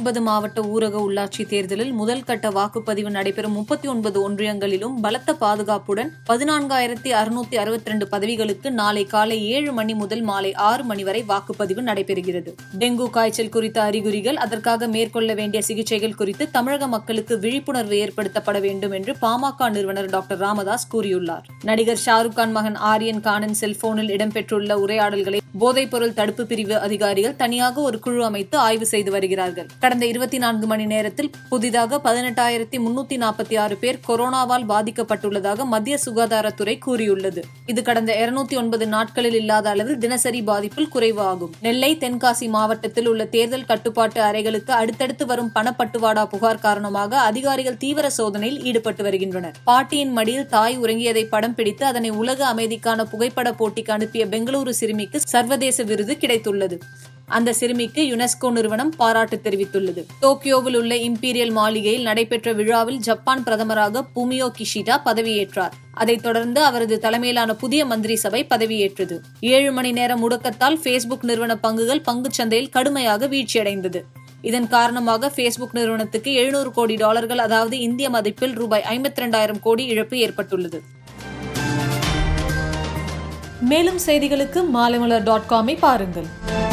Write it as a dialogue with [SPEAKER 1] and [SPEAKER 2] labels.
[SPEAKER 1] ஒன்பது மாவட்ட ஊரக உள்ளாட்சி தேர்தலில் முதல் கட்ட வாக்குப்பதிவு நடைபெறும் முப்பத்தி ஒன்பது ஒன்றியங்களிலும் பலத்த பாதுகாப்புடன் பதினான்காயிரத்தி அறுநூத்தி அறுபத்தி ரெண்டு பதவிகளுக்கு நாளை காலை ஏழு மணி முதல் மாலை ஆறு மணி வரை வாக்குப்பதிவு நடைபெறுகிறது டெங்கு காய்ச்சல் குறித்த அறிகுறிகள் அதற்காக மேற்கொள்ள வேண்டிய சிகிச்சைகள் குறித்து தமிழக மக்களுக்கு விழிப்புணர்வு ஏற்படுத்தப்பட வேண்டும் என்று பாமக நிறுவனர் டாக்டர் ராமதாஸ் கூறியுள்ளார் நடிகர் ஷாருக் கான் மகன் ஆரியன் கானன் செல்போனில் இடம்பெற்றுள்ள உரையாடல்களை பொருள் தடுப்பு பிரிவு அதிகாரிகள் தனியாக ஒரு குழு அமைத்து ஆய்வு செய்து வருகிறார்கள் கடந்த இருபத்தி நான்கு மணி நேரத்தில் புதிதாக பதினெட்டாயிரத்தி முன்னூத்தி நாற்பத்தி ஆறு பேர் கொரோனாவால் பாதிக்கப்பட்டுள்ளதாக மத்திய சுகாதாரத்துறை கூறியுள்ளது இது கடந்த இருநூத்தி ஒன்பது நாட்களில் இல்லாத அளவு தினசரி பாதிப்பில் குறைவு ஆகும் நெல்லை தென்காசி மாவட்டத்தில் உள்ள தேர்தல் கட்டுப்பாட்டு அறைகளுக்கு அடுத்தடுத்து வரும் பணப்பட்டுவாடா புகார் காரணமாக அதிகாரிகள் தீவிர சோதனையில் ஈடுபட்டு வருகின்றனர் பாட்டியின் மடியில் தாய் உறங்கியதை படம் பிடித்து அதனை உலக அமைதிக்கான புகைப்பட போட்டிக்கு அனுப்பிய பெங்களூரு சிறுமிக்கு சர்வதேச விருது கிடைத்துள்ளது அந்த சிறுமிக்கு யுனெஸ்கோ நிறுவனம் பாராட்டு தெரிவித்துள்ளது டோக்கியோவில் உள்ள இம்பீரியல் மாளிகையில் நடைபெற்ற விழாவில் ஜப்பான் பிரதமராக புமியோ கிஷிடா பதவியேற்றார் அதைத் தொடர்ந்து அவரது தலைமையிலான புதிய மந்திரி சபை பதவியேற்றது ஏழு மணி நேர முடக்கத்தால் ஃபேஸ்புக் நிறுவன பங்குகள் பங்குச் சந்தையில் கடுமையாக வீழ்ச்சியடைந்தது இதன் காரணமாக ஃபேஸ்புக் நிறுவனத்துக்கு எழுநூறு கோடி டாலர்கள் அதாவது இந்திய மதிப்பில் ரூபாய் ஐம்பத்தி ரெண்டாயிரம் கோடி இழப்பு ஏற்பட்டுள்ளது மேலும் செய்திகளுக்கு மாலைமலர் டாட் காமை பாருங்கள்